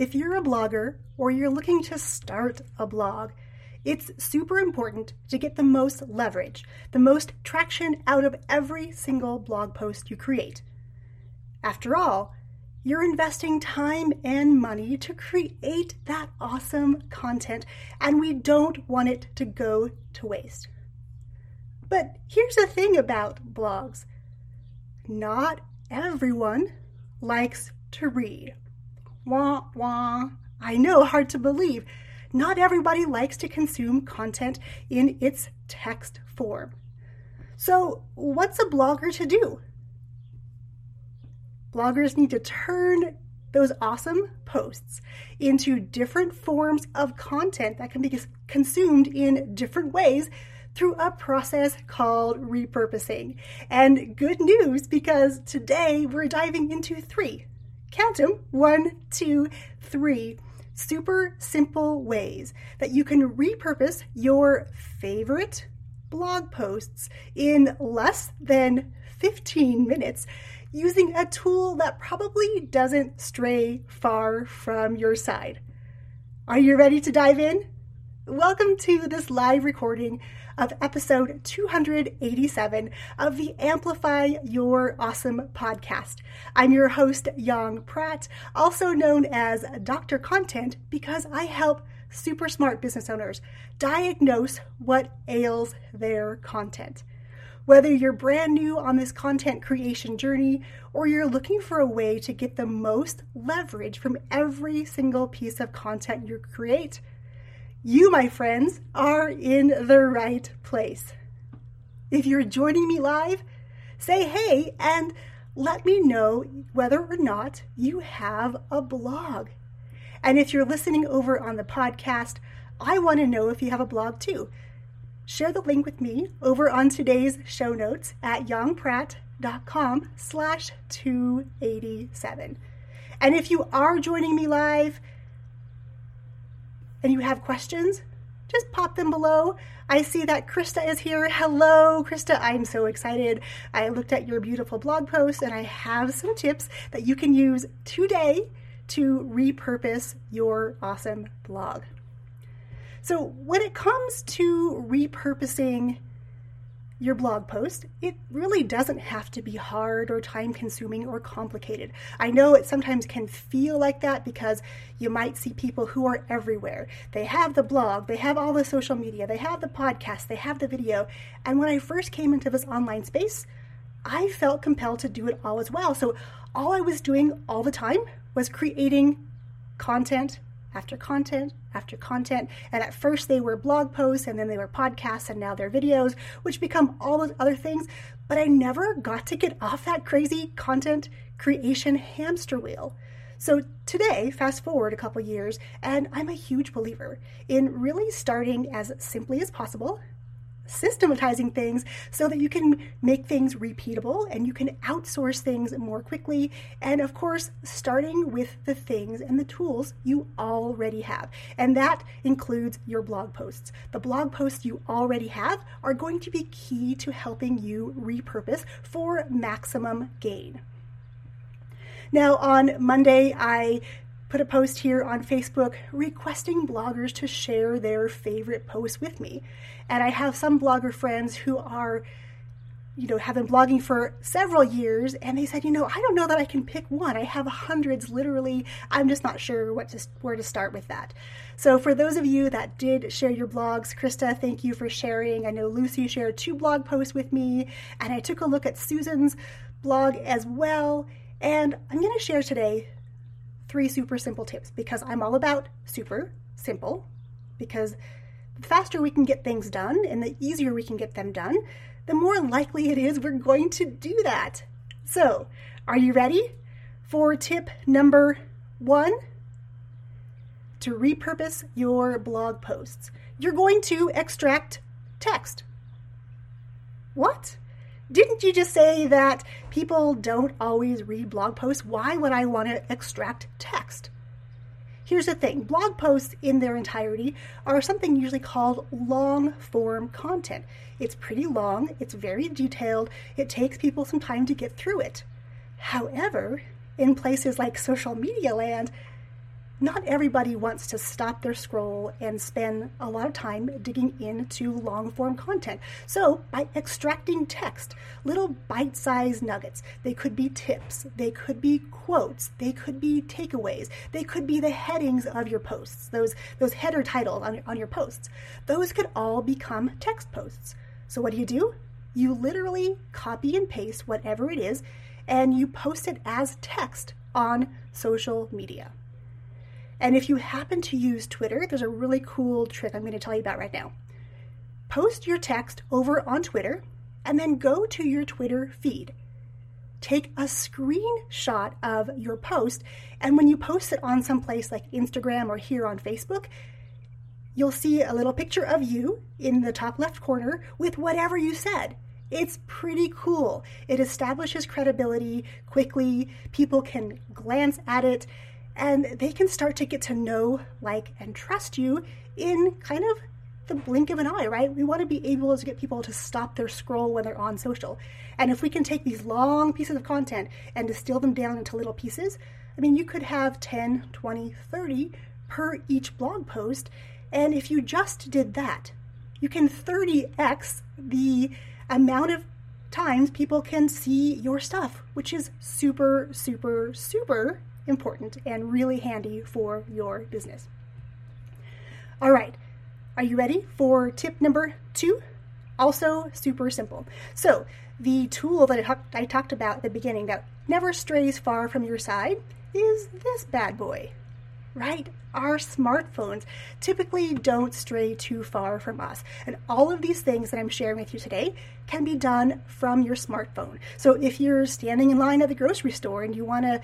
If you're a blogger or you're looking to start a blog, it's super important to get the most leverage, the most traction out of every single blog post you create. After all, you're investing time and money to create that awesome content, and we don't want it to go to waste. But here's the thing about blogs not everyone likes to read. Wah, wah. I know, hard to believe. Not everybody likes to consume content in its text form. So, what's a blogger to do? Bloggers need to turn those awesome posts into different forms of content that can be consumed in different ways through a process called repurposing. And good news because today we're diving into three. Count them one, two, three super simple ways that you can repurpose your favorite blog posts in less than 15 minutes using a tool that probably doesn't stray far from your side. Are you ready to dive in? Welcome to this live recording of episode 287 of the Amplify Your Awesome podcast. I'm your host, Yan Pratt, also known as Dr. Content, because I help super smart business owners diagnose what ails their content. Whether you're brand new on this content creation journey or you're looking for a way to get the most leverage from every single piece of content you create, you, my friends, are in the right place. If you're joining me live, say hey and let me know whether or not you have a blog. And if you're listening over on the podcast, I want to know if you have a blog too. Share the link with me over on today's show notes at yanpratt.com slash 287. And if you are joining me live, and you have questions, just pop them below. I see that Krista is here. Hello, Krista. I'm so excited. I looked at your beautiful blog post and I have some tips that you can use today to repurpose your awesome blog. So, when it comes to repurposing your blog post, it really doesn't have to be hard or time consuming or complicated. I know it sometimes can feel like that because you might see people who are everywhere. They have the blog, they have all the social media, they have the podcast, they have the video. And when I first came into this online space, I felt compelled to do it all as well. So all I was doing all the time was creating content after content after content. And at first they were blog posts and then they were podcasts and now they're videos, which become all those other things. But I never got to get off that crazy content creation hamster wheel. So today, fast forward a couple years, and I'm a huge believer in really starting as simply as possible systematizing things so that you can make things repeatable and you can outsource things more quickly. And of course, starting with the things and the tools you already have. And that includes your blog posts. The blog posts you already have are going to be key to helping you repurpose for maximum gain. Now, on Monday, I put a post here on Facebook requesting bloggers to share their favorite posts with me. And I have some blogger friends who are, you know, have been blogging for several years, and they said, you know, I don't know that I can pick one. I have hundreds, literally. I'm just not sure what to, where to start with that. So, for those of you that did share your blogs, Krista, thank you for sharing. I know Lucy shared two blog posts with me, and I took a look at Susan's blog as well. And I'm going to share today three super simple tips because I'm all about super simple because the faster we can get things done and the easier we can get them done, the more likely it is we're going to do that. So, are you ready for tip number one? To repurpose your blog posts, you're going to extract text. What? Didn't you just say that people don't always read blog posts? Why would I want to extract text? Here's the thing blog posts in their entirety are something usually called long form content. It's pretty long, it's very detailed, it takes people some time to get through it. However, in places like social media land, not everybody wants to stop their scroll and spend a lot of time digging into long form content. So, by extracting text, little bite sized nuggets, they could be tips, they could be quotes, they could be takeaways, they could be the headings of your posts, those, those header titles on, on your posts. Those could all become text posts. So, what do you do? You literally copy and paste whatever it is and you post it as text on social media. And if you happen to use Twitter, there's a really cool trick I'm going to tell you about right now. Post your text over on Twitter and then go to your Twitter feed. Take a screenshot of your post, and when you post it on some place like Instagram or here on Facebook, you'll see a little picture of you in the top left corner with whatever you said. It's pretty cool. It establishes credibility quickly. People can glance at it and they can start to get to know, like, and trust you in kind of the blink of an eye, right? We want to be able to get people to stop their scroll when they're on social. And if we can take these long pieces of content and distill them down into little pieces, I mean, you could have 10, 20, 30 per each blog post. And if you just did that, you can 30x the amount of times people can see your stuff, which is super, super, super important and really handy for your business. All right, are you ready for tip number two? Also, super simple. So, the tool that I, talk- I talked about at the beginning that never strays far from your side is this bad boy right? Our smartphones typically don't stray too far from us. And all of these things that I'm sharing with you today can be done from your smartphone. So if you're standing in line at the grocery store and you want to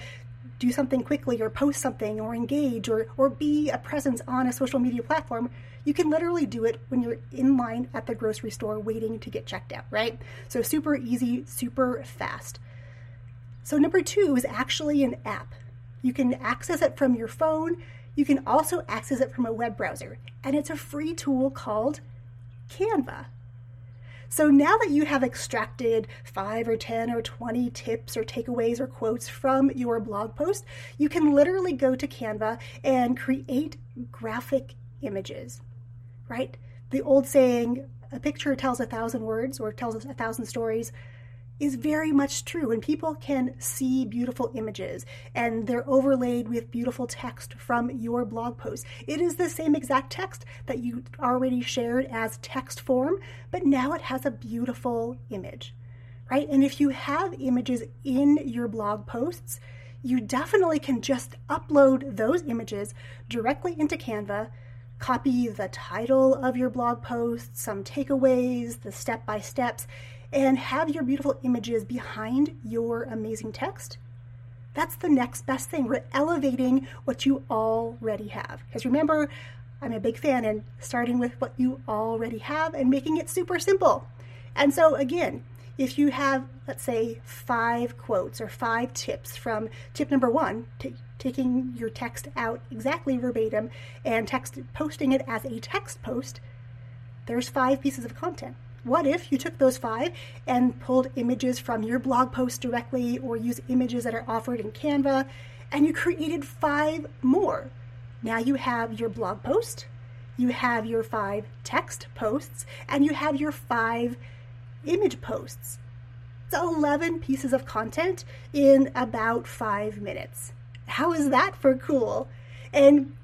do something quickly or post something or engage or, or be a presence on a social media platform, you can literally do it when you're in line at the grocery store waiting to get checked out, right? So super easy, super fast. So number two is actually an app. You can access it from your phone. You can also access it from a web browser. And it's a free tool called Canva. So now that you have extracted five or 10 or 20 tips or takeaways or quotes from your blog post, you can literally go to Canva and create graphic images, right? The old saying, a picture tells a thousand words or tells a thousand stories is very much true. And people can see beautiful images and they're overlaid with beautiful text from your blog post. It is the same exact text that you already shared as text form, but now it has a beautiful image, right? And if you have images in your blog posts, you definitely can just upload those images directly into Canva copy the title of your blog post, some takeaways, the step by steps, and have your beautiful images behind your amazing text, that's the next best thing. We're elevating what you already have. Because remember, I'm a big fan in starting with what you already have and making it super simple. And so, again, if you have, let's say, five quotes or five tips from tip number one, t- taking your text out exactly verbatim and text posting it as a text post, there's five pieces of content. What if you took those five and pulled images from your blog post directly or use images that are offered in Canva and you created five more? Now you have your blog post, you have your five text posts, and you have your five image posts. It's 11 pieces of content in about five minutes. How is that for cool? And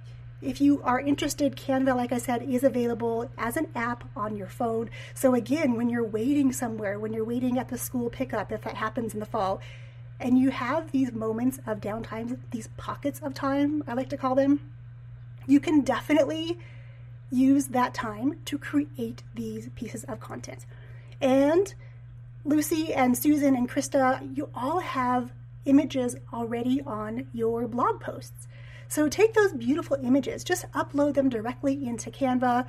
if you are interested, Canva, like I said, is available as an app on your phone. So, again, when you're waiting somewhere, when you're waiting at the school pickup, if that happens in the fall, and you have these moments of downtime, these pockets of time, I like to call them, you can definitely use that time to create these pieces of content. And Lucy and Susan and Krista, you all have images already on your blog posts. So take those beautiful images, just upload them directly into Canva,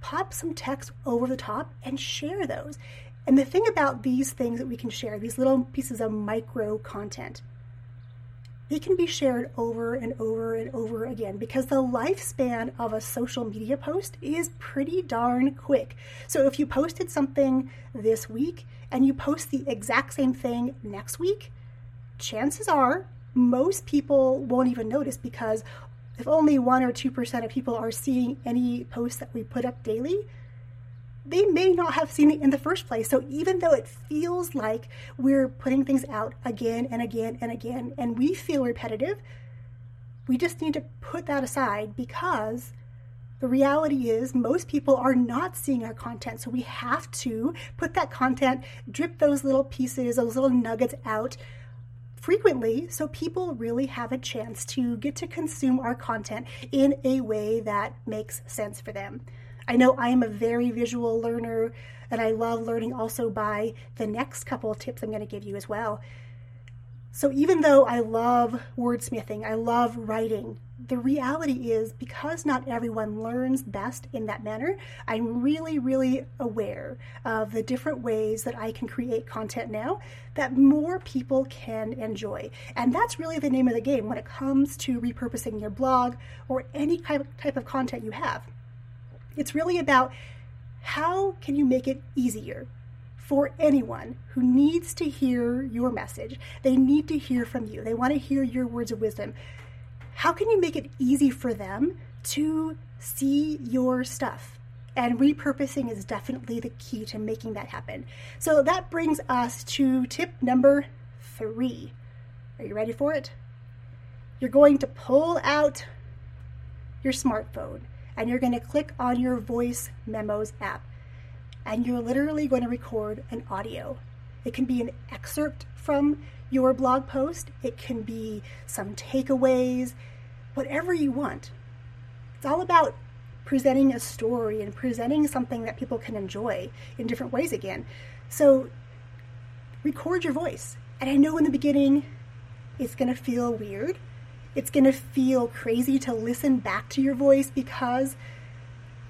pop some text over the top, and share those. And the thing about these things that we can share, these little pieces of micro content, they can be shared over and over and over again because the lifespan of a social media post is pretty darn quick. So if you posted something this week and you post the exact same thing next week, chances are most people won't even notice because if only 1 or 2% of people are seeing any posts that we put up daily, they may not have seen it in the first place. So even though it feels like we're putting things out again and again and again, and we feel repetitive, we just need to put that aside because the reality is most people are not seeing our content. So we have to put that content, drip those little pieces, those little nuggets out frequently so people really have a chance to get to consume our content in a way that makes sense for them. I know I am a very visual learner and I love learning also by the next couple of tips I'm going to give you as well. So even though I love wordsmithing, I love writing, the reality is because not everyone learns best in that manner, I'm really, really aware of the different ways that I can create content now that more people can enjoy. And that's really the name of the game when it comes to repurposing your blog or any type of content you have. It's really about how can you make it easier for anyone who needs to hear your message. They need to hear from you. They want to hear your words of wisdom. How can you make it easy for them to see your stuff? And repurposing is definitely the key to making that happen. So that brings us to tip number three. Are you ready for it? You're going to pull out your smartphone and you're going to click on your voice memos app and you're literally going to record an audio. It can be an excerpt from your blog post, it can be some takeaways, whatever you want. It's all about presenting a story and presenting something that people can enjoy in different ways again. So record your voice. And I know in the beginning it's going to feel weird it's going to feel crazy to listen back to your voice because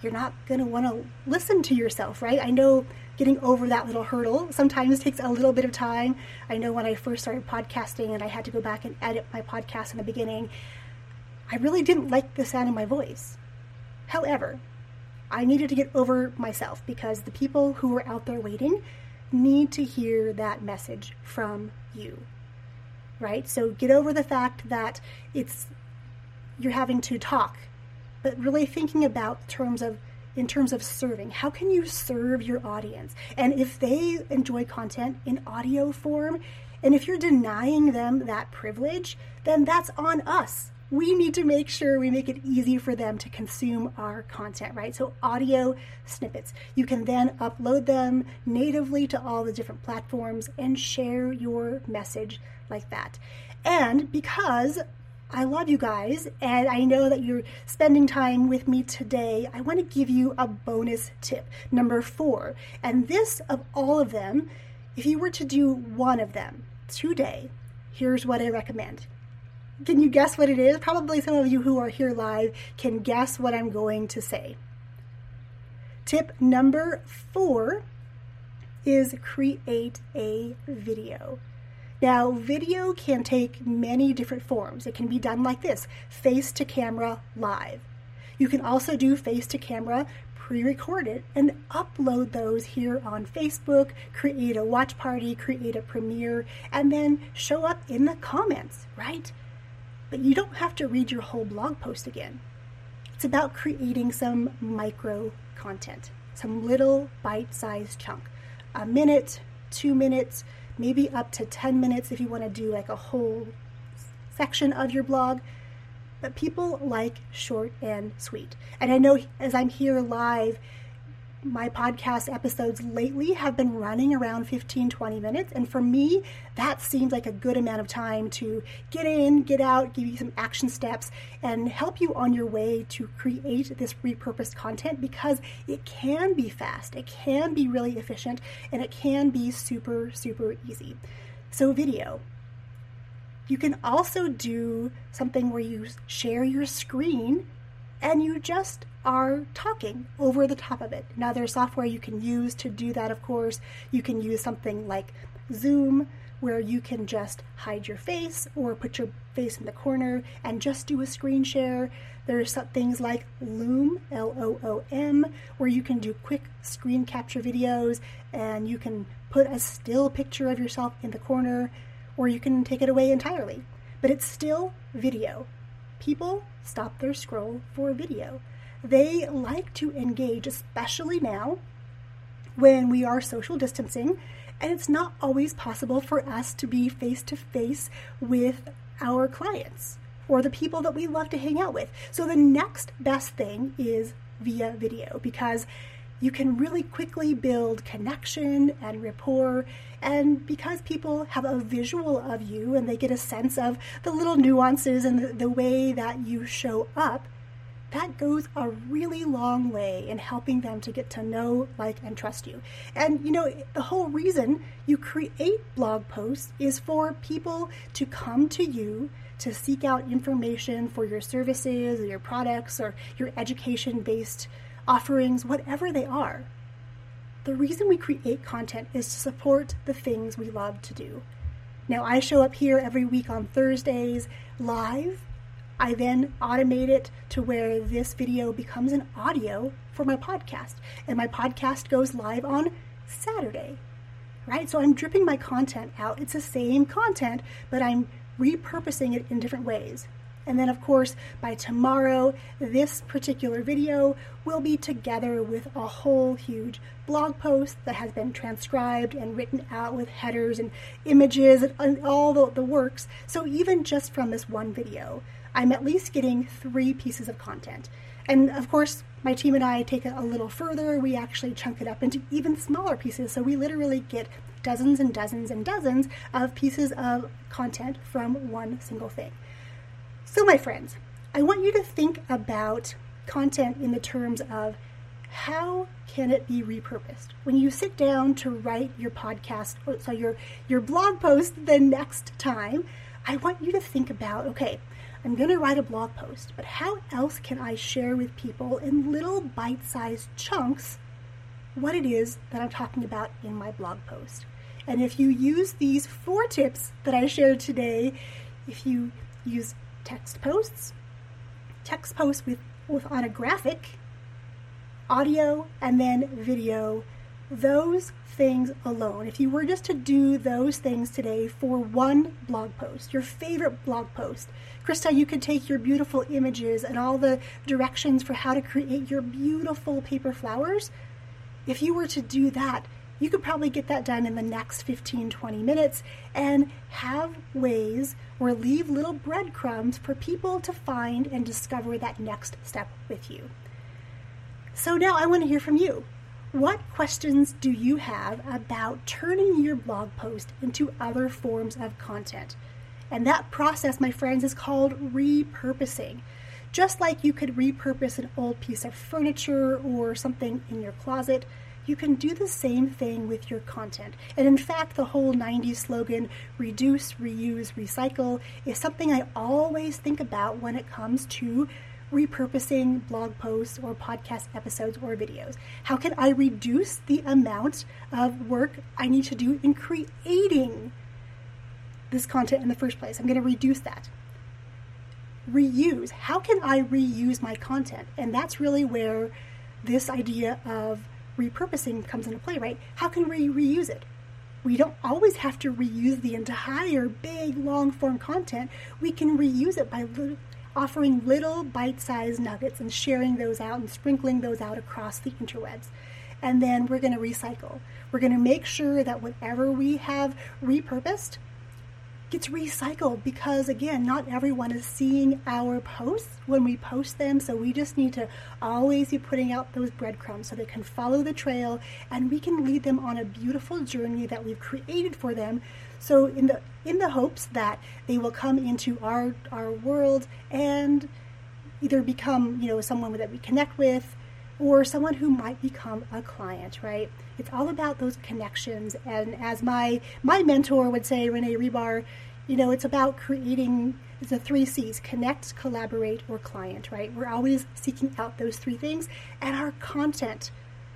you're not going to want to listen to yourself, right? I know getting over that little hurdle sometimes takes a little bit of time. I know when I first started podcasting and I had to go back and edit my podcast in the beginning, I really didn't like the sound of my voice. However, I needed to get over myself because the people who were out there waiting need to hear that message from you right? So get over the fact that it's you're having to talk, but really thinking about terms of in terms of serving. How can you serve your audience? And if they enjoy content in audio form, and if you're denying them that privilege, then that's on us. We need to make sure we make it easy for them to consume our content, right? So, audio snippets. You can then upload them natively to all the different platforms and share your message like that. And because I love you guys, and I know that you're spending time with me today. I want to give you a bonus tip, number four. And this, of all of them, if you were to do one of them today, here's what I recommend. Can you guess what it is? Probably some of you who are here live can guess what I'm going to say. Tip number four is create a video. Now, video can take many different forms. It can be done like this face to camera live. You can also do face to camera pre recorded and upload those here on Facebook, create a watch party, create a premiere, and then show up in the comments, right? But you don't have to read your whole blog post again. It's about creating some micro content, some little bite sized chunk. A minute, two minutes, maybe up to 10 minutes if you want to do like a whole section of your blog. But people like short and sweet. And I know as I'm here live, my podcast episodes lately have been running around 15 20 minutes and for me that seems like a good amount of time to get in get out give you some action steps and help you on your way to create this repurposed content because it can be fast it can be really efficient and it can be super super easy. So video. You can also do something where you share your screen and you just are talking over the top of it. Now, there's software you can use to do that, of course. You can use something like Zoom, where you can just hide your face or put your face in the corner and just do a screen share. There's things like Loom, L O O M, where you can do quick screen capture videos and you can put a still picture of yourself in the corner or you can take it away entirely. But it's still video. people stop their scroll for video. They like to engage, especially now when we are social distancing, and it's not always possible for us to be face to face with our clients or the people that we love to hang out with. So the next best thing is via video because you can really quickly build connection and rapport. And because people have a visual of you and they get a sense of the little nuances and the, the way that you show up, that goes a really long way in helping them to get to know, like, and trust you. And you know, the whole reason you create blog posts is for people to come to you to seek out information for your services or your products or your education based offerings, whatever they are. The reason we create content is to support the things we love to do. Now, I show up here every week on Thursdays live. I then automate it to where this video becomes an audio for my podcast, and my podcast goes live on Saturday. Right? So I'm dripping my content out. It's the same content, but I'm repurposing it in different ways. And then, of course, by tomorrow, this particular video will be together with a whole huge blog post that has been transcribed and written out with headers and images and all the, the works. So, even just from this one video, I'm at least getting three pieces of content. And of course, my team and I take it a little further. We actually chunk it up into even smaller pieces. So we literally get dozens and dozens and dozens of pieces of content from one single thing. So, my friends, I want you to think about content in the terms of how can it be repurposed? When you sit down to write your podcast, so your, your blog post the next time, I want you to think about okay, I'm going to write a blog post, but how else can I share with people in little bite sized chunks what it is that I'm talking about in my blog post? And if you use these four tips that I shared today, if you use text posts, text posts with, with on a graphic, audio, and then video. Those things alone, if you were just to do those things today for one blog post, your favorite blog post, Krista, you could take your beautiful images and all the directions for how to create your beautiful paper flowers. If you were to do that, you could probably get that done in the next 15, 20 minutes and have ways or leave little breadcrumbs for people to find and discover that next step with you. So now I want to hear from you. What questions do you have about turning your blog post into other forms of content? And that process, my friends, is called repurposing. Just like you could repurpose an old piece of furniture or something in your closet, you can do the same thing with your content. And in fact, the whole 90s slogan, reduce, reuse, recycle, is something I always think about when it comes to repurposing blog posts or podcast episodes or videos? How can I reduce the amount of work I need to do in creating this content in the first place? I'm going to reduce that. Reuse. How can I reuse my content? And that's really where this idea of repurposing comes into play, right? How can we reuse it? We don't always have to reuse the entire big long form content. We can reuse it by offering little bite sized nuggets and sharing those out and sprinkling those out across the interwebs. And then we're going to recycle. We're going to make sure that whatever we have repurposed, gets recycled because again not everyone is seeing our posts when we post them so we just need to always be putting out those breadcrumbs so they can follow the trail and we can lead them on a beautiful journey that we've created for them so in the in the hopes that they will come into our our world and either become you know someone that we connect with or someone who might become a client, right? It's all about those connections. And as my my mentor would say, Renee Rebar, you know, it's about creating the three C's connect, collaborate, or client, right? We're always seeking out those three things, and our content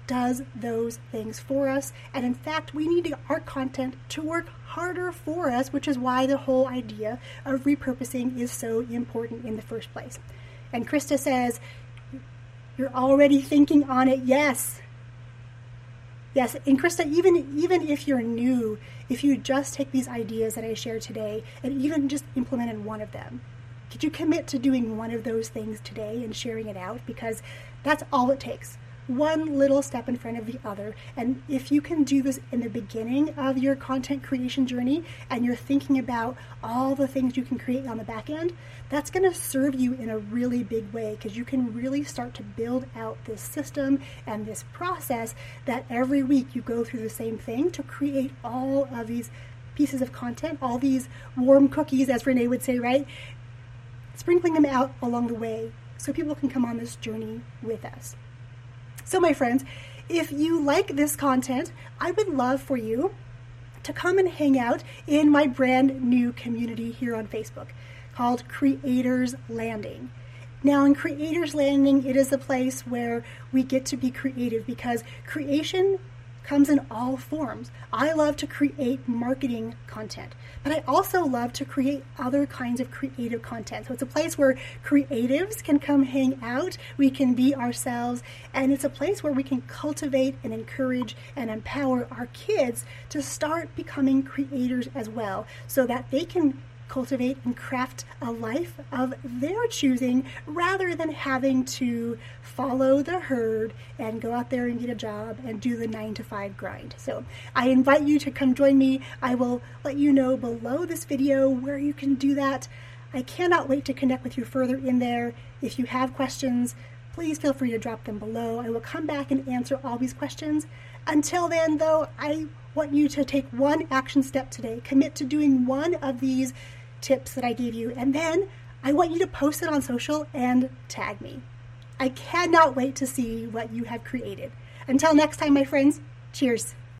does those things for us. And in fact, we need our content to work harder for us, which is why the whole idea of repurposing is so important in the first place. And Krista says, you're already thinking on it. Yes. Yes, and Krista, even even if you're new, if you just take these ideas that I shared today and even just implemented one of them, Could you commit to doing one of those things today and sharing it out? Because that's all it takes one little step in front of the other. And if you can do this in the beginning of your content creation journey and you're thinking about all the things you can create on the back end, that's going to serve you in a really big way because you can really start to build out this system and this process that every week you go through the same thing to create all of these pieces of content, all these warm cookies, as Renee would say, right? Sprinkling them out along the way so people can come on this journey with us. So, my friends, if you like this content, I would love for you to come and hang out in my brand new community here on Facebook called Creators Landing. Now, in Creators Landing, it is a place where we get to be creative because creation comes in all forms. I love to create marketing content, but I also love to create other kinds of creative content. So it's a place where creatives can come hang out, we can be ourselves, and it's a place where we can cultivate and encourage and empower our kids to start becoming creators as well so that they can cultivate and craft a life of their choosing rather than having to follow the herd and go out there and get a job and do the nine to five grind. So I invite you to come join me. I will let you know below this video where you can do that. I cannot wait to connect with you further in there. If you have questions, please feel free to drop them below. I will come back and answer all these questions. Until then, though, I want you to take one action step today. Commit to doing one of these tips that I gave you, and then I want you to post it on social and tag me. I cannot wait to see what you have created. Until next time, my friends, cheers.